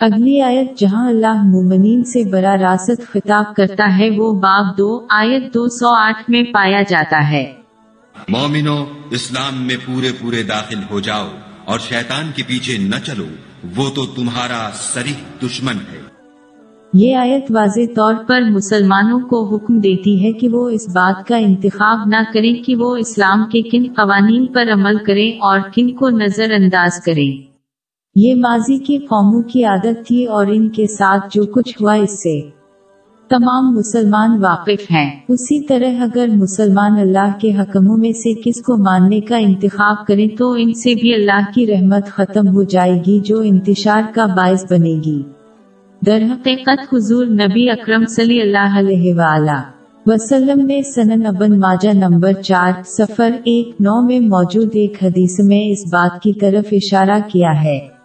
اگلی آیت جہاں اللہ مومنین سے برا راست خطاب کرتا ہے وہ باب دو آیت دو سو آٹھ میں پایا جاتا ہے۔ مومنو اسلام میں پورے پورے داخل ہو جاؤ اور شیطان کے پیچھے نہ چلو وہ تو تمہارا سریح دشمن ہے۔ یہ آیت واضح طور پر مسلمانوں کو حکم دیتی ہے کہ وہ اس بات کا انتخاب نہ کریں کہ وہ اسلام کے کن قوانین پر عمل کریں اور کن کو نظر انداز کریں۔ یہ ماضی کی قوموں کی عادت تھی اور ان کے ساتھ جو کچھ ہوا اس سے تمام مسلمان واقف ہیں۔ اسی طرح اگر مسلمان اللہ کے حکموں میں سے کس کو ماننے کا انتخاب کریں تو ان سے بھی اللہ کی رحمت ختم ہو جائے گی جو انتشار کا باعث بنے گی۔ در حقیقت حضور نبی اکرم صلی اللہ علیہ وآلہ وسلم نے سنن ابن ماجہ نمبر چار سفر ایک، نو میں موجود ایک حدیث میں اس بات کی طرف اشارہ کیا ہے۔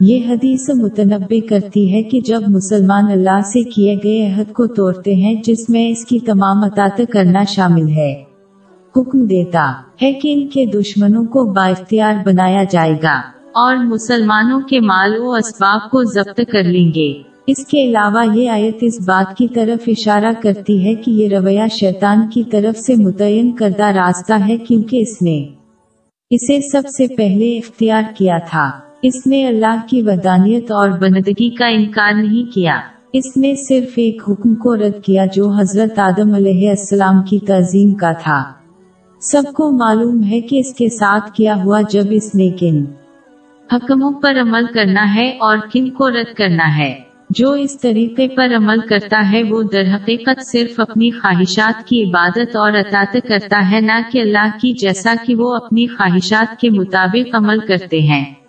یہ حدیث متنبع کرتی ہے کہ جب مسلمان اللہ سے کیے گئے عہد کو توڑتے ہیں، جس میں اس کی تمام اطاعت کرنا شامل ہے۔ حکم دیتا ہے کہ ان کے دشمنوں کو بااختیار بنایا جائے گا اور مسلمانوں کے مال و اسباب کو ضبط کر لیں گے۔ اس کے علاوہ یہ آیت اس بات کی طرف اشارہ کرتی ہے کہ یہ رویہ شیطان کی طرف سے متعین کردہ راستہ ہے، کیونکہ اس نے اسے سب سے پہلے اختیار کیا تھا۔ اس نے اللہ کی ودانیت اور بندگی کا انکار نہیں کیا۔ اس نے صرف ایک حکم کو رد کیا جو حضرت آدم علیہ السلام کی تعظیم کا تھا۔ سب کو معلوم ہے کہ اس کے ساتھ کیا ہوا جب اس نے کن حکموں پر عمل کرنا ہے اور کن کو رد کرنا ہے۔ جو اس طریقے پر عمل کرتا ہے وہ در حقیقت صرف اپنی خواہشات کی عبادت اور اطاعت کرتا ہے، نہ کہ اللہ کی، جیسا کہ وہ اپنی خواہشات کے مطابق عمل کرتے ہیں۔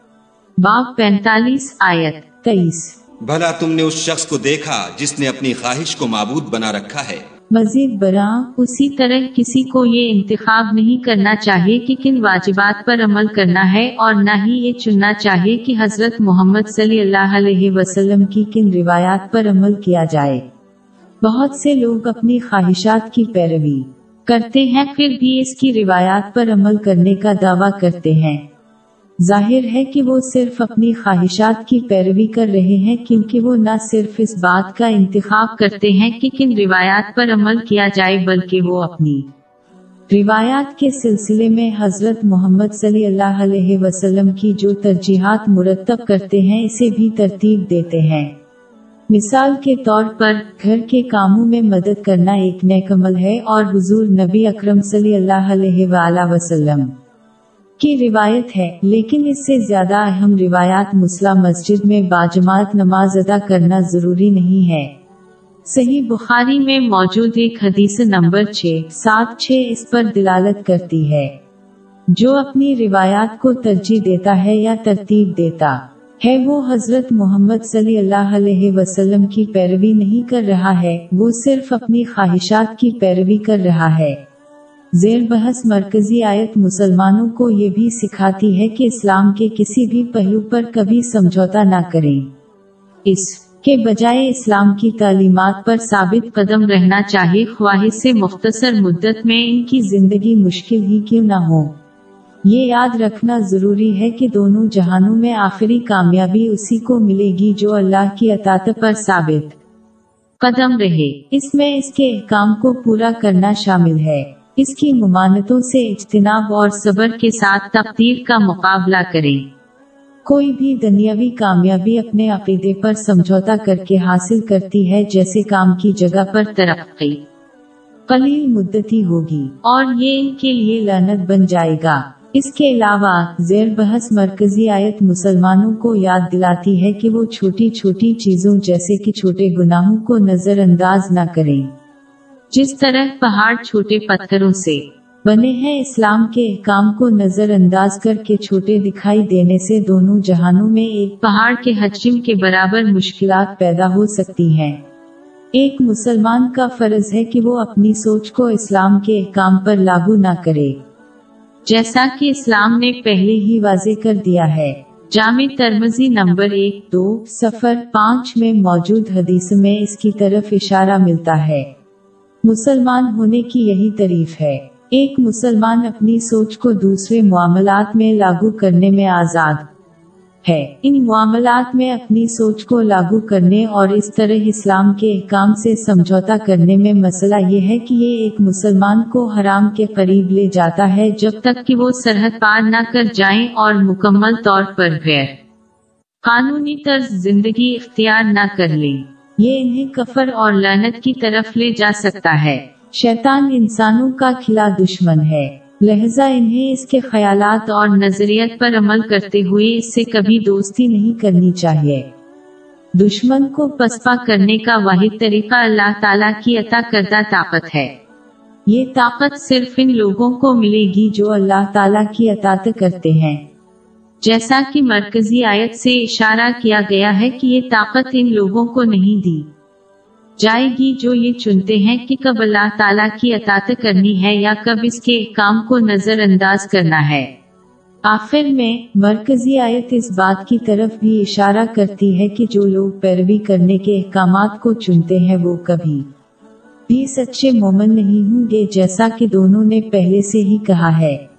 باب پینتالیس آیت تیئیس بھلا تم نے اس شخص کو دیکھا جس نے اپنی خواہش کو معبود بنا رکھا ہے۔ مزید برآں اسی طرح کسی کو یہ انتخاب نہیں کرنا چاہیے کہ کن واجبات پر عمل کرنا ہے اور نہ ہی یہ چننا چاہیے کہ حضرت محمد صلی اللہ علیہ وسلم کی کن روایات پر عمل کیا جائے۔ بہت سے لوگ اپنی خواہشات کی پیروی کرتے ہیں پھر بھی اس کی روایات پر عمل کرنے کا دعویٰ کرتے ہیں۔ ظاہر ہے کہ وہ صرف اپنی خواہشات کی پیروی کر رہے ہیں کیونکہ وہ نہ صرف اس بات کا انتخاب کرتے ہیں کہ کن روایات پر عمل کیا جائے، بلکہ وہ اپنی روایات کے سلسلے میں حضرت محمد صلی اللہ علیہ وسلم کی جو ترجیحات مرتب کرتے ہیں، اسے بھی ترتیب دیتے ہیں۔ مثال کے طور پر، گھر کے کاموں میں مدد کرنا ایک نیک عمل ہے اور حضور نبی اکرم صلی اللہ علیہ وآلہ وسلم کی روایت ہے، لیکن اس سے زیادہ اہم روایات مسلح مسجد میں باجماعت نماز ادا کرنا ضروری نہیں ہے۔ صحیح بخاری میں موجود ایک حدیث نمبر چھ، سات چھ اس پر دلالت کرتی ہے۔ جو اپنی روایات کو ترجیح دیتا ہے یا ترتیب دیتا ہے، وہ حضرت محمد صلی اللہ علیہ وسلم کی پیروی نہیں کر رہا ہے، وہ صرف اپنی خواہشات کی پیروی کر رہا ہے۔ زیر بحث مرکزی آیت مسلمانوں کو یہ بھی سکھاتی ہے کہ اسلام کے کسی بھی پہلو پر کبھی سمجھوتا نہ کریں۔ اس کے بجائے اسلام کی تعلیمات پر ثابت قدم رہنا چاہیے، خواہش سے مختصر مدت میں ان کی زندگی مشکل ہی کیوں نہ ہو۔ یہ یاد رکھنا ضروری ہے کہ دونوں جہانوں میں آخری کامیابی اسی کو ملے گی جو اللہ کی اطاعت پر ثابت قدم رہے۔ اس میں اس کے احکام کو پورا کرنا شامل ہے۔ اس کی ممانتوں سے اجتناب اور صبر کے ساتھ تقدیر کا مقابلہ کریں۔ کوئی بھی دنیاوی کامیابی اپنے عقیدے پر سمجھوتا کر کے حاصل کرتی ہے، جیسے کام کی جگہ پر ترقی۔ قلیل مدتی ہوگی۔ اور یہ ان کے لیے لانت بن جائے گا۔ اس کے علاوہ، زیر بحث مرکزی آیت مسلمانوں کو یاد دلاتی ہے کہ وہ چھوٹی چھوٹی چیزوں جیسے کہ چھوٹے گناہوں کو نظر انداز نہ کریں۔ جس طرح پہاڑ چھوٹے پتھروں سے بنے ہیں، اسلام کے احکام کو نظر انداز کر کے چھوٹے دکھائی دینے سے دونوں جہانوں میں ایک پہاڑ کے حجم کے برابر مشکلات پیدا ہو سکتی ہیں۔ ایک مسلمان کا فرض ہے کہ وہ اپنی سوچ کو اسلام کے احکام پر لاگو نہ کرے۔ جیسا کہ اسلام نے پہلے ہی واضح کر دیا ہے۔ جامع ترمزی نمبر ایک دو سفر پانچ میں موجود حدیث میں اس کی طرف اشارہ ملتا ہے۔ مسلمان ہونے کی یہی تعریف ہے۔ ایک مسلمان اپنی سوچ کو دوسرے معاملات میں لاگو کرنے میں آزاد ہے۔ ان معاملات میں اپنی سوچ کو لاگو کرنے اور اس طرح اسلام کے احکام سے سمجھوتا کرنے میں مسئلہ یہ ہے کہ یہ ایک مسلمان کو حرام کے قریب لے جاتا ہے جب تک کہ وہ سرحد پار نہ کر جائیں اور مکمل طور پر غیر قانونی طرز زندگی اختیار نہ کر لیں۔ یہ انہیں کفر اور لعنت کی طرف لے جا سکتا ہے۔ شیطان انسانوں کا کھلا دشمن ہے۔ لہذا انہیں اس کے خیالات اور نظریت پر عمل کرتے ہوئے اس سے کبھی دوستی نہیں کرنی چاہیے۔ دشمن کو پسپا کرنے کا واحد طریقہ اللہ تعالیٰ کی عطا کردہ طاقت ہے۔ یہ طاقت صرف ان لوگوں کو ملے گی جو اللہ تعالیٰ کی اطاعت کرتے ہیں۔ جیسا کہ مرکزی آیت سے اشارہ کیا گیا ہے کہ یہ طاقت ان لوگوں کو نہیں دی جائے گی جو یہ چنتے ہیں کہ کب اللہ تعالیٰ کی اطاعت کرنی ہے یا کب اس کے کام کو نظر انداز کرنا ہے۔ آخر میں مرکزی آیت اس بات کی طرف بھی اشارہ کرتی ہے کہ جو لوگ پیروی کرنے کے احکامات کو چنتے ہیں وہ کبھی بھی سچے مومن نہیں ہوں گے جیسا کہ دونوں نے پہلے سے ہی کہا ہے۔